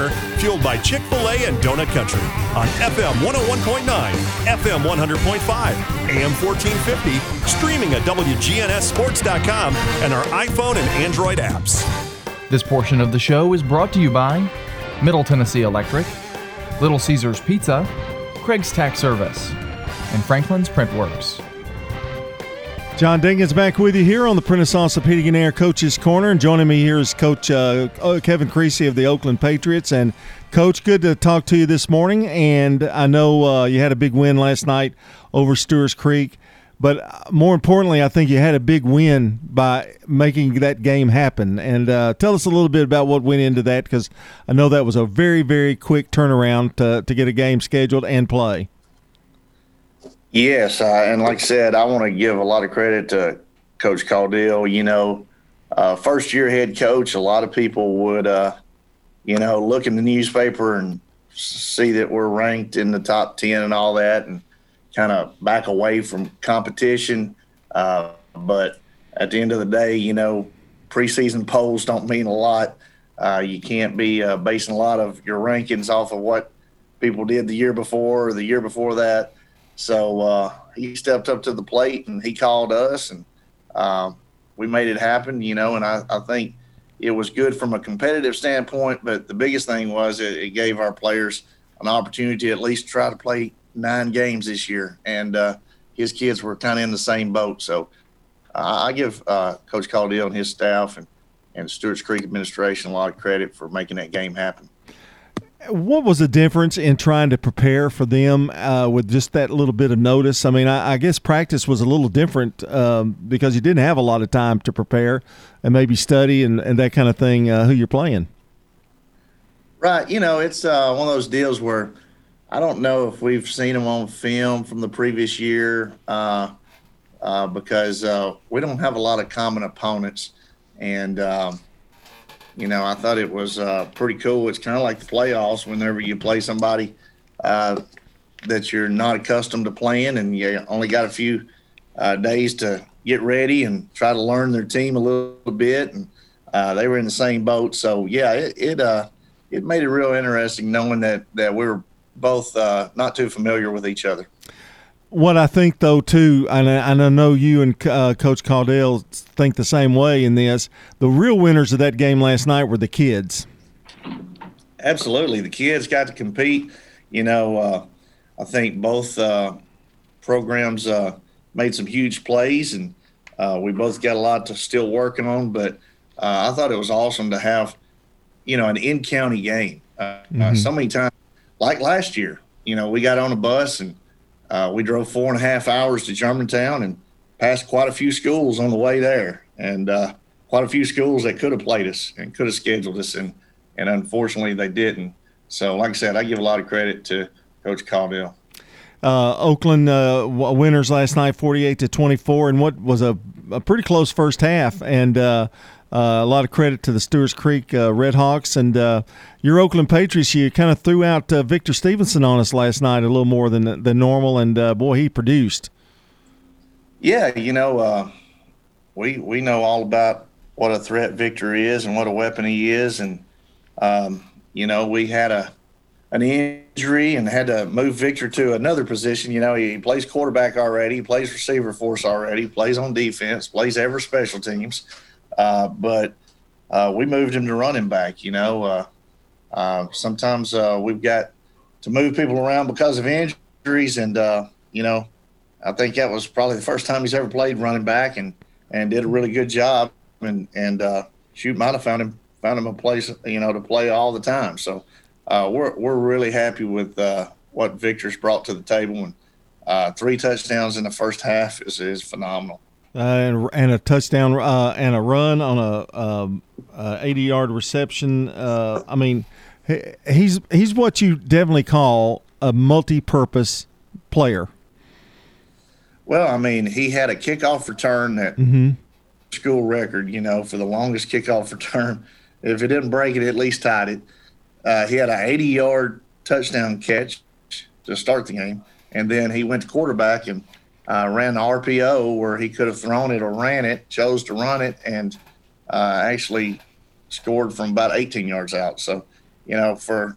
Corner, fueled by Chick fil A and Donut Country on FM 101.9, FM 100.5, AM 1450, streaming at WGNSSports.com and our iPhone and Android apps. This portion of the show is brought to you by Middle Tennessee Electric, Little Caesars Pizza, Craig's Tax Service, and Franklin's Printworks. John Dinkins back with you here on the Prentice Heating and Air Coaches Corner. And joining me here is Coach uh, Kevin Creasy of the Oakland Patriots. And, Coach, good to talk to you this morning. And I know uh, you had a big win last night over Stewart's Creek. But more importantly, I think you had a big win by making that game happen. And uh, tell us a little bit about what went into that because I know that was a very, very quick turnaround to, to get a game scheduled and play. Yes, and like I said, I want to give a lot of credit to Coach Caudill. You know, uh, first year head coach, a lot of people would, uh, you know, look in the newspaper and see that we're ranked in the top 10 and all that and kind of back away from competition. Uh, but at the end of the day, you know, preseason polls don't mean a lot. Uh, you can't be uh, basing a lot of your rankings off of what people did the year before or the year before that. So uh, he stepped up to the plate and he called us, and uh, we made it happen. You know, and I, I, think it was good from a competitive standpoint. But the biggest thing was it, it gave our players an opportunity to at least to try to play nine games this year, and uh, his kids were kind of in the same boat. So I give uh, Coach Caldwell and his staff and and Stewart's Creek administration a lot of credit for making that game happen. What was the difference in trying to prepare for them uh, with just that little bit of notice? I mean, I, I guess practice was a little different um, because you didn't have a lot of time to prepare and maybe study and, and that kind of thing. Uh, who you're playing? Right. You know, it's uh, one of those deals where I don't know if we've seen them on film from the previous year uh, uh, because uh, we don't have a lot of common opponents, and um, you know, I thought it was uh, pretty cool. It's kind of like the playoffs whenever you play somebody uh, that you're not accustomed to playing, and you only got a few uh, days to get ready and try to learn their team a little bit. And uh, they were in the same boat, so yeah, it it, uh, it made it real interesting knowing that that we were both uh, not too familiar with each other what I think though too, and I, and I know you and uh, Coach Caudill think the same way in this. The real winners of that game last night were the kids. Absolutely, the kids got to compete. You know, uh, I think both uh, programs uh, made some huge plays, and uh, we both got a lot to still working on. But uh, I thought it was awesome to have, you know, an in county game. Mm-hmm. so many times, like last year, you know, we got on a bus and uh, we drove four and a half hours to Germantown and passed quite a few schools on the way there, and uh, quite a few schools that could have played us and could have scheduled us, and and unfortunately they didn't. So, like I said, I give a lot of credit to Coach Caudill. Uh, Oakland uh, winners last night, forty-eight to twenty-four, and what was a, a pretty close first half, and uh, uh, a lot of credit to the Stewart's Creek uh, Red Hawks and uh, your Oakland Patriots. You kind of threw out uh, Victor Stevenson on us last night a little more than than normal, and uh, boy, he produced. Yeah, you know, we we know all about what a threat Victor is and what a weapon he is, and um, you know, we had a an injury and had to move Victor to another position. You know, he, plays quarterback already, he plays receiver for us already, plays on defense, plays every special teams. Uh, but uh, we moved him to running back. You know, uh, uh sometimes uh, we've got to move people around because of injuries, and uh, you know, I think that was probably the first time he's ever played running back, and and did a really good job. And and shoot, might have found him found him a place you know to play all the time. So we're we're really happy with what Victor's brought to the table, and three touchdowns in the first half is is phenomenal uh, and, and, a touchdown uh, and a run on a, um, 80 yard reception. Uh, I mean, he's he's what you definitely call a multi-purpose player. Well, I mean, he had a kickoff return that mm-hmm. school record, you know, for the longest kickoff return. If it didn't break it, at least tied it. Uh, he had an 80 yard touchdown catch to start the game, and then he went to quarterback and uh, ran the RPO where he could have thrown it or ran it, chose to run it, and uh, actually scored from about 18 yards out. So, you know, for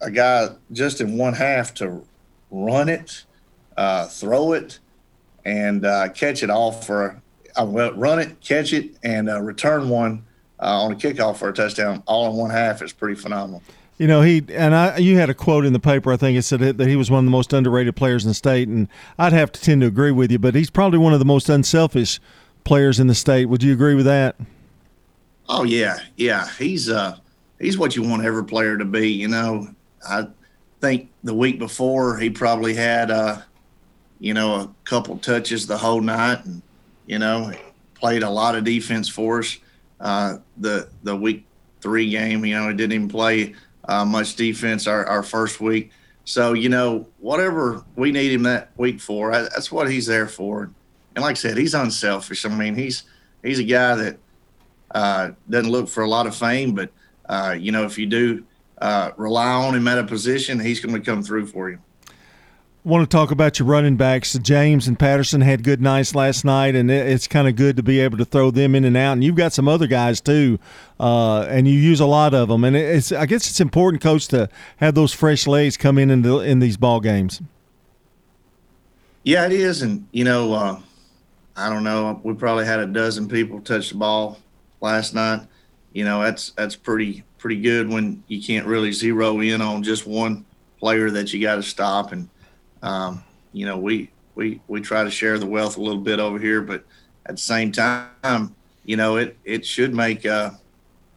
a guy just in one half to run it, uh, throw it, and uh, catch it all for uh, well, run it, catch it, and uh, return one on a kickoff for a touchdown all in one half is pretty phenomenal. You know, he and I. You had a quote in the paper. I think it said that he was one of the most underrated players in the state, and I'd have to tend to agree with you. But he's probably one of the most unselfish players in the state. Would you agree with that? Oh yeah, yeah. He's uh he's what you want every player to be. You know, I think the week before he probably had uh you know a couple touches the whole night, and you know played a lot of defense for us. Uh, the the week three game, you know, he didn't even play uh, much defense our, our first week. So, you know, whatever we need him that week for, that's what he's there for. And like I said, he's unselfish. I mean, he's he's a guy that uh, doesn't look for a lot of fame, but uh, you know, if you do uh, rely on him at a position, he's going to come through for you want to talk about your running backs. James and Patterson had good nights last night, and it's kind of good to be able to throw them in and out. And you've got some other guys too, uh, and you use a lot of them. And it's I guess it's important, coach, to have those fresh legs come in in, the, in these ball games. Yeah, it is, and you know, uh, I don't know. We probably had a dozen people touch the ball last night. You know, that's that's pretty pretty good when you can't really zero in on just one player that you got to stop and um, you know, we we we try to share the wealth a little bit over here, but at the same time, you know, it it should make uh,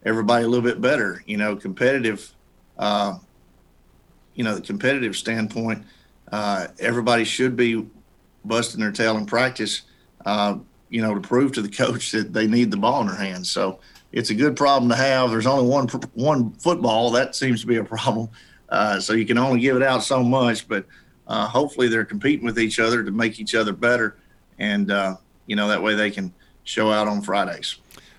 everybody a little bit better. You know, competitive. Uh, you know, the competitive standpoint, uh, everybody should be busting their tail in practice. Uh, you know, to prove to the coach that they need the ball in their hands. So it's a good problem to have. There's only one one football. That seems to be a problem. Uh, so you can only give it out so much, but uh, hopefully they're competing with each other to make each other better, and uh, you know that way they can show out on Fridays.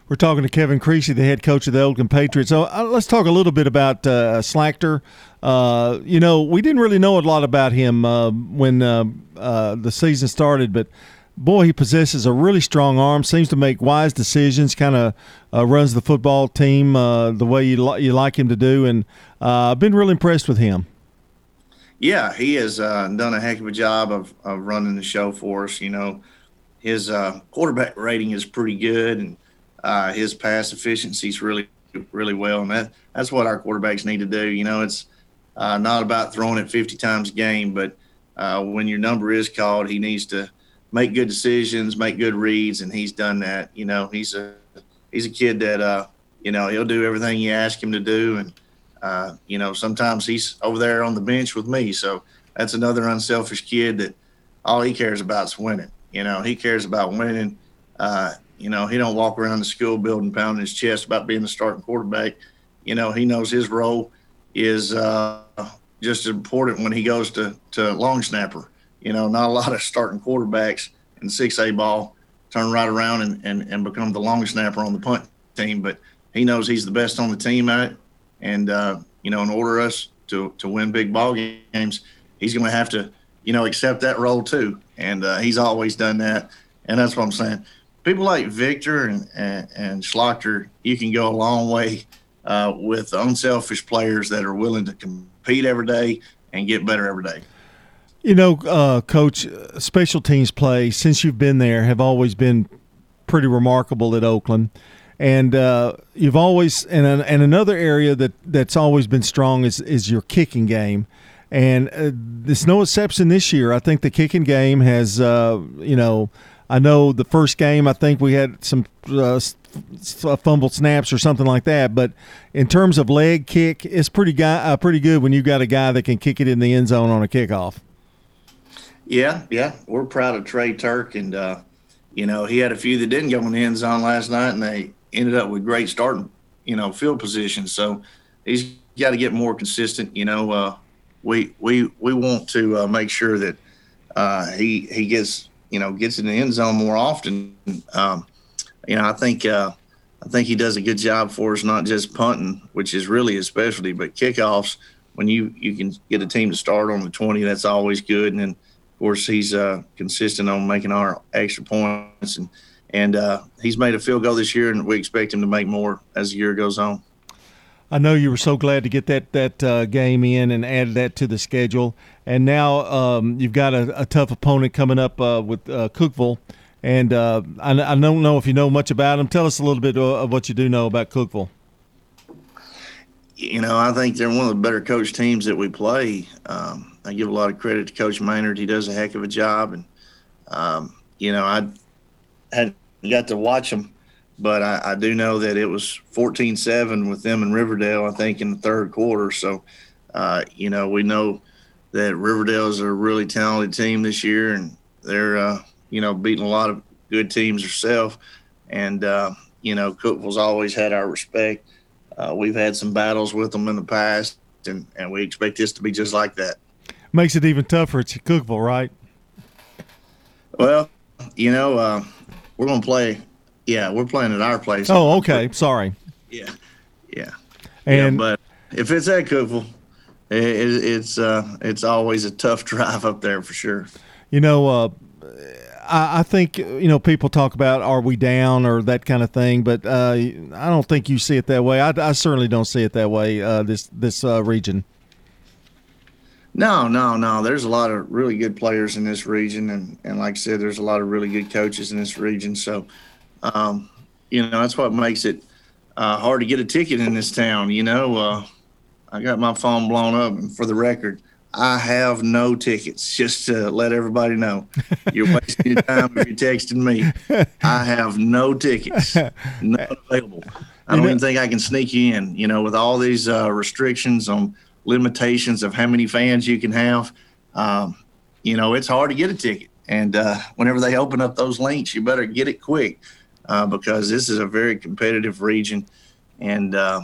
We're talking to Kevin Creasy, the head coach of the Oakland Patriots. So uh, let's talk a little bit about uh, Slachter. Uh, you know, we didn't really know a lot about him uh, when uh, uh, the season started, but boy, he possesses a really strong arm. Seems to make wise decisions. Kind of runs the football team the way you li- you like him to do, and I've been really impressed with him. Yeah, he has uh, done a heck of a job of, of running the show for us. You know, his uh, quarterback rating is pretty good, and uh, his pass efficiency is really, really well. And that that's what our quarterbacks need to do. You know, it's uh, not about throwing it 50 times a game, but uh, when your number is called, he needs to make good decisions, make good reads, and he's done that. You know, he's a he's a kid that uh, you know he'll do everything you ask him to do, and uh, you know, sometimes he's over there on the bench with me. So that's another unselfish kid that all he cares about is winning. You know, he cares about winning. Uh, you know, he don't walk around the school building pounding his chest about being the starting quarterback. You know, he knows his role is uh, just as important when he goes to, to long snapper. You know, not a lot of starting quarterbacks in 6A ball turn right around and, and, and become the long snapper on the punt team, but he knows he's the best on the team at it and uh, you know, in order us to to win big ball games, he's going to have to you know accept that role too. And uh, he's always done that, and that's what I'm saying. People like Victor and and, and Schlachter, you can go a long way uh, with unselfish players that are willing to compete every day and get better every day. You know, uh, Coach, special teams play since you've been there have always been pretty remarkable at Oakland and uh, you've always and and another area that that's always been strong is is your kicking game. And uh, it's no exception this year. I think the kicking game has, uh, you know, I know the first game, I think we had some uh, fumbled snaps or something like that. But in terms of leg kick, it's pretty guy, uh, pretty good when you've got a guy that can kick it in the end zone on a kickoff. Yeah, yeah, we're proud of Trey Turk, and uh, you know he had a few that didn't go in the end zone last night, and they ended up with great starting, you know, field positions. So he's got to get more consistent. You know, uh, we we we want to uh, make sure that uh, he he gets you know gets in the end zone more often. Um, you know, I think uh, I think he does a good job for us, not just punting, which is really his specialty, but kickoffs. When you you can get a team to start on the twenty, that's always good. And then of course he's uh, consistent on making our extra points and and uh, he's made a field goal this year, and we expect him to make more as the year goes on. I know you were so glad to get that that uh, game in and add that to the schedule, and now um, you've got a, a, tough opponent coming up uh, with uh, Cookeville, and uh, I, I, don't know if you know much about them. Tell us a little bit of what you do know about Cookeville. You know, I think they're one of the better coach teams that we play. Um, I give a lot of credit to Coach Maynard; he does a heck of a job, and um, you know, I had got to watch them but I, I, do know that it was 14-7 with them in Riverdale, I think, in the third quarter. So, uh, you know, we know that Riverdale is a really talented team this year, and they're, uh, you know, beating a lot of good teams herself. And, uh, you know, Cookeville's always had our respect. Uh, we've had some battles with them in the past, and, and we expect this to be just like that. Makes it even tougher at Cookeville, right? Well, you know, uh, we're going to play yeah, we're playing at our place. Oh, okay. Sorry. Yeah, yeah. And yeah, but if it's at Cookeville, it, it, it's uh, it's always a tough drive up there for sure. You know, uh, I, I, think you know people talk about are we down or that kind of thing, but uh, I don't think you see it that way. I, I certainly don't see it that way. Uh, this this uh, region. No, no, no. There's a lot of really good players in this region, and, and like I said, there's a lot of really good coaches in this region. So um, you know, that's what makes it uh, hard to get a ticket in this town. You know, uh, I got my phone blown up, and for the record, I have no tickets. Just to let everybody know, you're wasting your time if you're texting me. I have no tickets, none available. I don't even think I can sneak you in. You know, with all these uh, restrictions on limitations of how many fans you can have, um, you know, it's hard to get a ticket. And uh, whenever they open up those links, you better get it quick uh, because this is a very competitive region, and uh,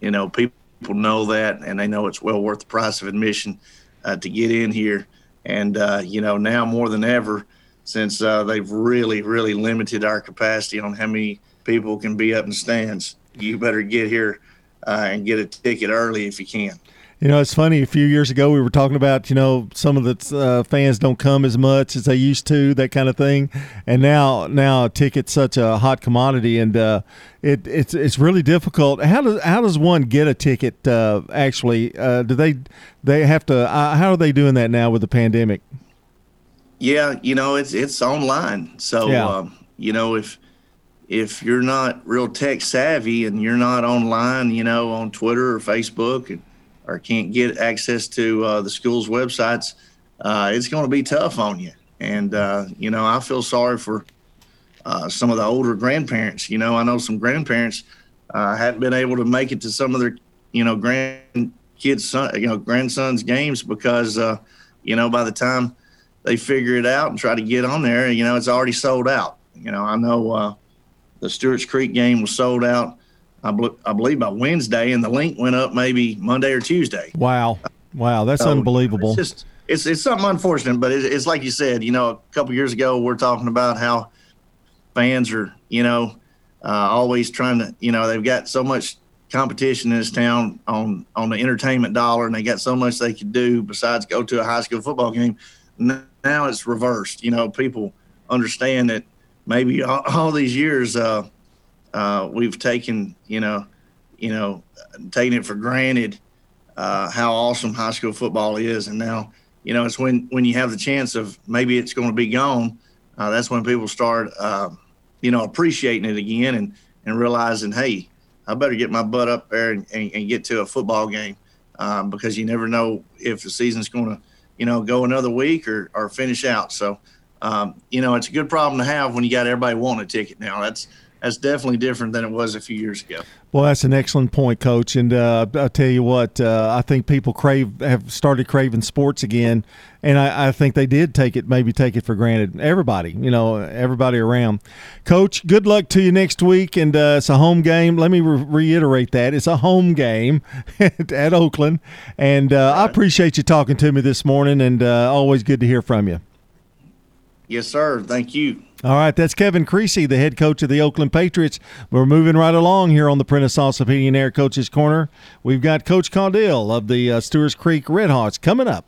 you know people know that, and they know it's well worth the price of admission uh, to get in here. And uh, you know now more than ever, since uh, they've really really limited our capacity on how many people can be up in stands, you better get here and get a ticket early if you can. You know, it's funny. A few years ago, we were talking about you know some of the uh, fans don't come as much as they used to, that kind of thing. And now, now ticket's such a hot commodity, and uh, it, it's it's really difficult. How does how does one get a ticket? Uh, actually, uh, do they they have to? Uh, how are they doing that now with the pandemic? Yeah, you know, it's it's online. So yeah. um, you know if if you're not real tech savvy and you're not online, you know, on Twitter or Facebook and or can't get access to uh, the school's websites, uh, it's going to be tough on you. And, uh, you know, I feel sorry for uh, some of the older grandparents. You know, I know some grandparents uh, haven't been able to make it to some of their, you know, grandkids' son, you know, grandsons' games because, uh, you know, by the time they figure it out and try to get on there, you know, it's already sold out. You know, I know the Stewart's Creek game was sold out I, bl- I believe by Wednesday, and the link went up maybe Monday or Tuesday. Wow, wow, that's so unbelievable. It's just it's it's something unfortunate, but it, it's like you said. You know, a couple years ago, we're talking about how fans are, you know, uh, always trying to, you know, they've got so much competition in this town on on the entertainment dollar, and they got so much they could do besides go to a high school football game. Now it's reversed. You know, people understand that maybe all, all these years. Uh, uh, we've taken, you know, you know, taken it for granted uh, how awesome high school football is, and now, you know, it's when when you have the chance of maybe it's going to be gone. Uh, that's when people start, uh, you know, appreciating it again and and realizing, hey, I better get my butt up there and, and, and get to a football game um, because you never know if the season's going to, you know, go another week or or finish out. So. Um, you know, it's a good problem to have when you got everybody wanting a ticket now. That's that's definitely different than it was a few years ago. Well, that's an excellent point, Coach. And uh, I'll tell you what, uh, I think people crave have started craving sports again, and I, I, think they did take it, maybe take it for granted. Everybody, you know, everybody around. Coach, good luck to you next week, and uh, it's a home game. Let me re- reiterate that it's a home game at Oakland, and uh, I appreciate you talking to me this morning, and uh, always good to hear from you. Yes, sir. Thank you. All right, that's Kevin Creasy, the head coach of the Oakland Patriots. We're moving right along here on the Prentice and Air Coaches Corner. We've got Coach Caudill of the uh, Stewart's Creek Redhawks coming up.